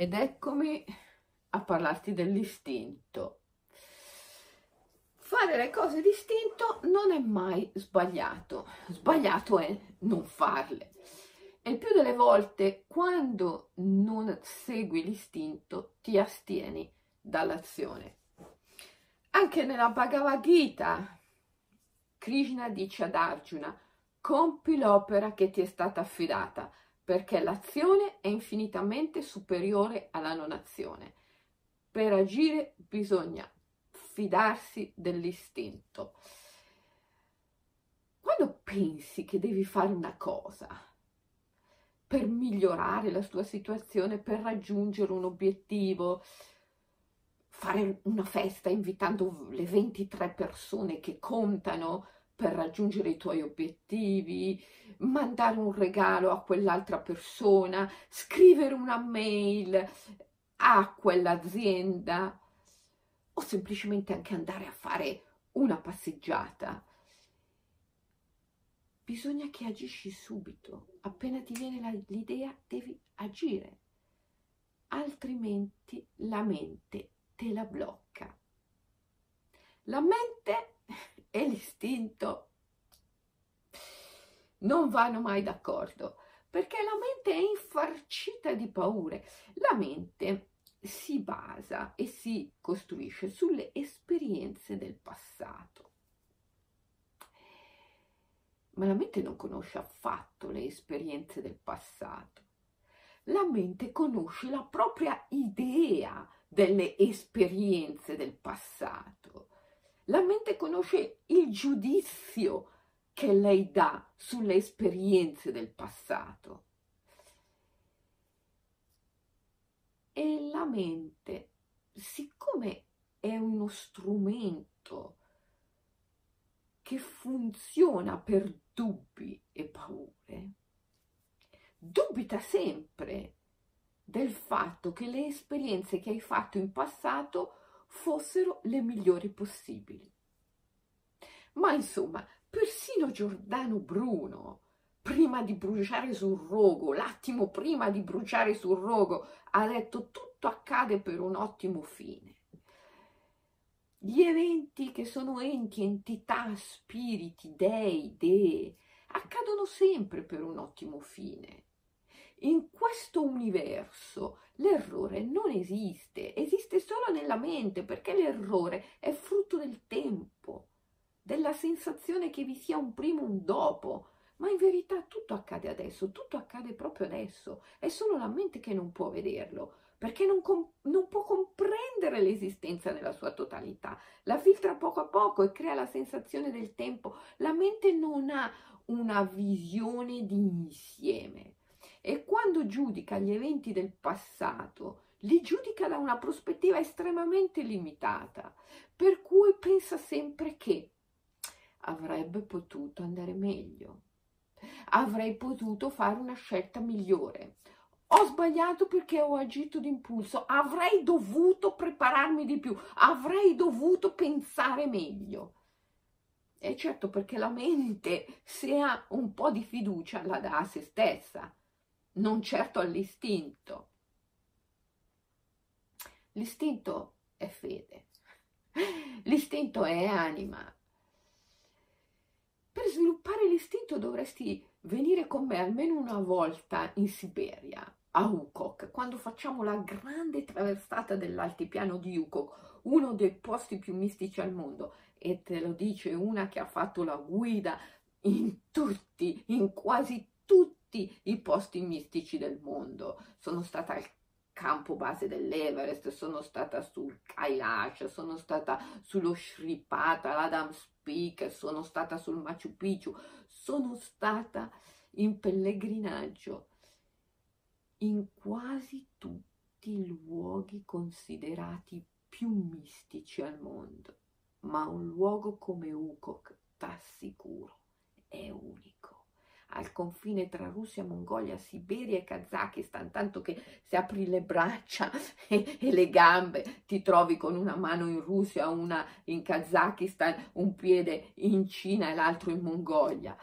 ed eccomi a parlarti dell'istinto. Fare le cose d'istinto non è mai sbagliato, sbagliato è non farle. E il più delle volte quando non segui l'istinto ti astieni dall'azione. Anche nella Bhagavad Gita Krishna dice ad Arjuna compi l'opera che ti è stata affidata perché l'azione è infinitamente superiore alla non azione. Per agire bisogna fidarsi dell'istinto. Quando pensi che devi fare una cosa per migliorare la tua situazione, per raggiungere un obiettivo, fare una festa invitando le 23 persone che contano, per raggiungere i tuoi obiettivi, mandare un regalo a quell'altra persona, scrivere una mail a quell'azienda o semplicemente anche andare a fare una passeggiata. Bisogna che agisci subito, appena ti viene l'idea devi agire, altrimenti la mente te la blocca. La mente e l'istinto non vanno mai d'accordo perché la mente è infarcita di paure. La mente si basa e si costruisce sulle esperienze del passato. Ma la mente non conosce affatto le esperienze del passato. La mente conosce la propria idea delle esperienze del passato la mente conosce il giudizio che lei dà sulle esperienze del passato. E la mente, siccome è uno strumento che funziona per dubbi e paure, dubita sempre del fatto che le esperienze che hai fatto in passato fossero le migliori possibili. Ma insomma, persino Giordano Bruno, prima di bruciare sul rogo, l'attimo prima di bruciare sul rogo, ha detto tutto accade per un ottimo fine. Gli eventi che sono enti, entità, spiriti, dei, dee, accadono sempre per un ottimo fine. In questo universo l'errore non esiste, esiste solo nella mente perché l'errore è frutto del tempo, della sensazione che vi sia un prima e un dopo, ma in verità tutto accade adesso, tutto accade proprio adesso, è solo la mente che non può vederlo, perché non, non, può comprendere l'esistenza nella sua totalità, la filtra poco a poco e crea la sensazione del tempo. La mente non ha una visione di insieme, e quando giudica gli eventi del passato, li giudica da una prospettiva estremamente limitata, per cui pensa sempre che avrebbe potuto andare meglio, avrei potuto fare una scelta migliore, ho sbagliato perché ho agito d'impulso, avrei dovuto prepararmi di più, avrei dovuto pensare meglio. E certo perché la mente, se ha un po' di fiducia, la dà a se stessa non certo all'istinto. L'istinto è fede, l'istinto è anima. Per sviluppare l'istinto dovresti venire con me almeno una volta in Siberia, a Ukok, quando facciamo la grande traversata dell'altipiano di Ukok, uno dei posti più mistici al mondo. E te lo dice una che ha fatto la guida in tutti, in quasi tutti tutti i posti mistici del mondo. Sono stata al campo base dell'Everest, sono stata sul Kailash, sono stata sullo Shripata, l'Adam's Peak, sono stata sul Machu Picchu, sono stata in pellegrinaggio in quasi tutti i luoghi considerati più mistici al mondo, ma un luogo come Ukok, t'assicuro, è unico al confine tra Russia, Mongolia, Siberia e Kazakistan, tanto che se apri le braccia e, e, le gambe ti trovi con una mano in Russia, una in Kazakistan, un piede in Cina e l'altro in Mongolia.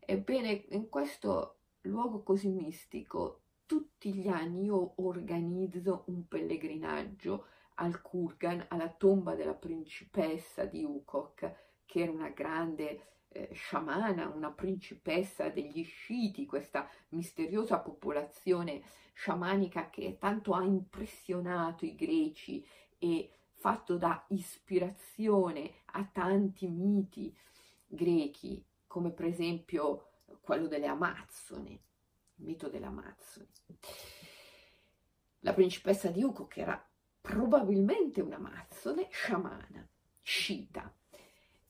Ebbene, in questo luogo così mistico tutti gli anni io organizzo un pellegrinaggio al Kurgan, alla tomba della principessa di Ukok, che era una grande eh, sciamana, una principessa degli Sciti, questa misteriosa popolazione sciamanica che tanto ha impressionato i greci e fatto da ispirazione a tanti miti grechi, come per esempio quello delle Amazzoni, il mito delle Amazzoni. La principessa di Uco, che era probabilmente una Amazzone sciamana, scita,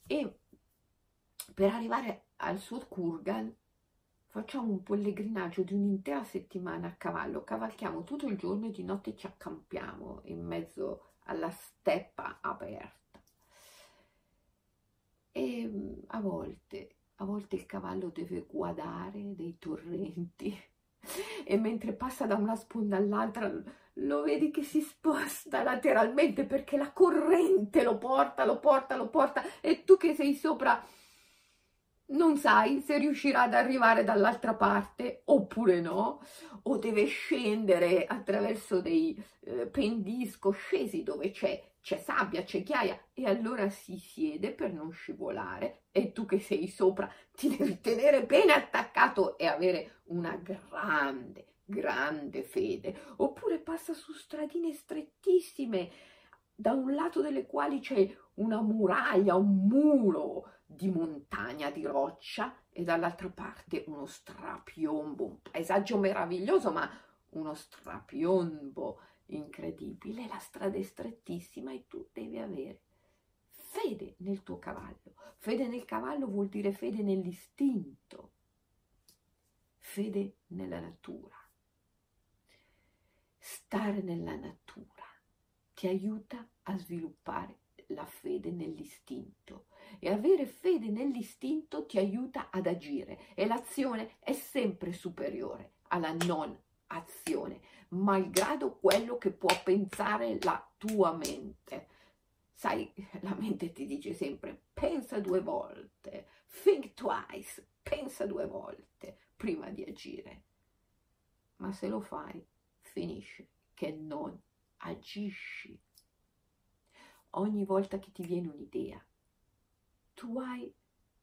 e per arrivare al suo Kurgan facciamo un pellegrinaggio di un'intera settimana a cavallo, cavalchiamo tutto il giorno e di notte ci accampiamo in mezzo alla steppa aperta. E a volte, a volte il cavallo deve guardare dei torrenti e mentre passa da una sponda all'altra lo vedi che si sposta lateralmente perché la corrente lo porta, lo porta, lo porta e tu che sei sopra non sai se riuscirà ad arrivare dall'altra parte oppure no, o deve scendere attraverso dei eh, pendisco scesi dove c'è, c'è sabbia, c'è chiaia e allora si siede per non scivolare. E tu che sei sopra ti devi tenere bene attaccato e avere una grande, grande fede, oppure passa su stradine strettissime da un lato delle quali c'è una muraglia, un muro, di montagna, di roccia e dall'altra parte uno strapiombo, un paesaggio meraviglioso ma uno strapiombo incredibile, la strada è strettissima e tu devi avere fede nel tuo cavallo. Fede nel cavallo vuol dire fede nell'istinto, fede nella natura. Stare nella natura ti aiuta a sviluppare la fede nell'istinto e avere fede nell'istinto ti aiuta ad agire e l'azione è sempre superiore alla non azione, malgrado quello che può pensare la tua mente. Sai, la mente ti dice sempre pensa due volte, think twice, pensa due volte prima di agire. Ma se lo fai, finisce che non agisci. Ogni volta che ti viene un'idea, tu hai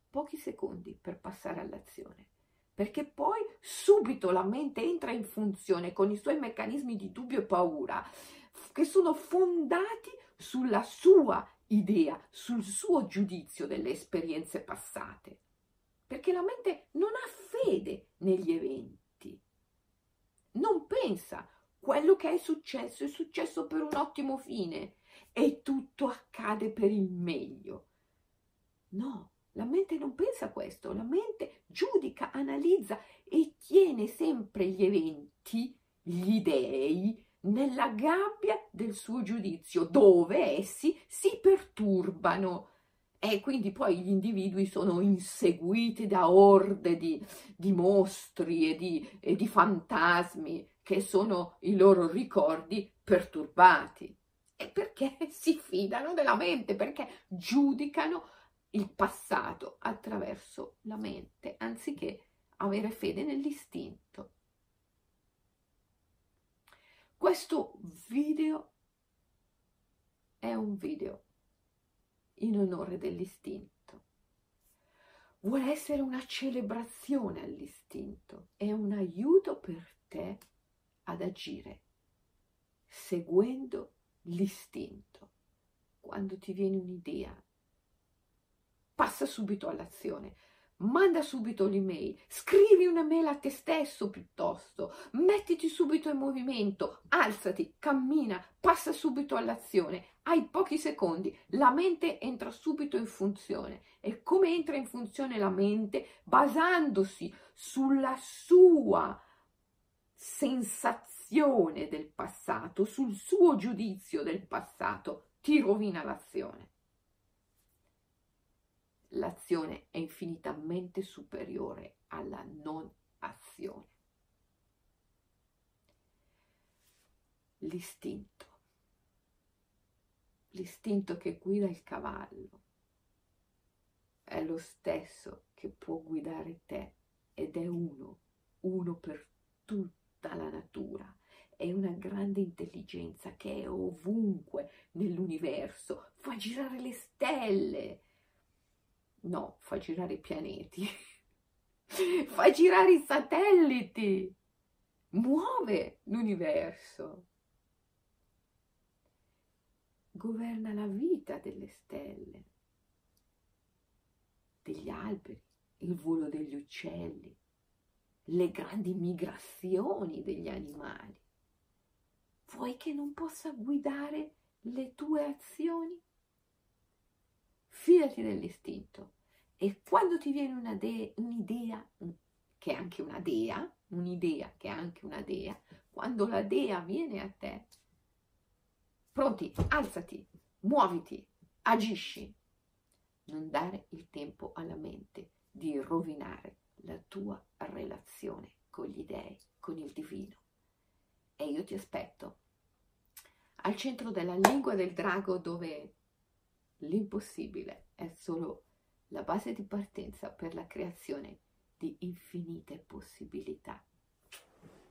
pochi secondi per passare all'azione, perché poi subito la mente entra in funzione con i suoi meccanismi di dubbio e paura, che sono fondati sulla sua idea, sul suo giudizio delle esperienze passate, perché la mente non ha fede negli eventi, non pensa quello che è successo è successo per un ottimo fine e tutto accade per il meglio. No, la mente non pensa a questo, la mente giudica, analizza e tiene sempre gli eventi, gli dei, nella gabbia del suo giudizio, dove essi si perturbano. E quindi poi gli individui sono inseguiti da orde di, di mostri e di, e di fantasmi che sono i loro ricordi perturbati. E perché si fidano della mente, perché giudicano il passato attraverso la mente, anziché avere fede nell'istinto. Questo video è un video in onore dell'istinto. Vuole essere una celebrazione all'istinto, è un aiuto per te ad agire seguendo l'istinto. Quando ti viene un'idea, passa subito all'azione. Manda subito l'email, scrivi un'email a te stesso piuttosto, mettiti subito in movimento, alzati, cammina, passa subito all'azione. Hai pochi secondi, la mente entra subito in funzione. E come entra in funzione la mente? Basandosi sulla sua sensazione del passato, sul suo giudizio del passato, ti rovina l'azione. L'azione è infinitamente superiore alla non azione. L'istinto, l'istinto che guida il cavallo, è lo stesso che può guidare te ed è uno, uno per tutti tutta la natura, è una grande intelligenza che è ovunque nell'universo, fa girare le stelle, no, fa girare i pianeti, fa girare i satelliti, muove l'universo, governa la vita delle stelle, degli alberi, il volo degli uccelli, le grandi migrazioni degli animali. Vuoi che non possa guidare le tue azioni? Fidati dell'istinto e quando ti viene una de- un'idea, che è anche una dea, un'idea che è anche una dea, quando la dea viene a te, pronti, alzati, muoviti, agisci. Non dare il tempo alla mente di rovinare la tua relazione con gli dèi, con il divino. E io ti aspetto al centro della lingua del drago dove l'impossibile è solo la base di partenza per la creazione di infinite possibilità.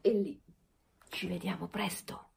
E lì ci vediamo presto.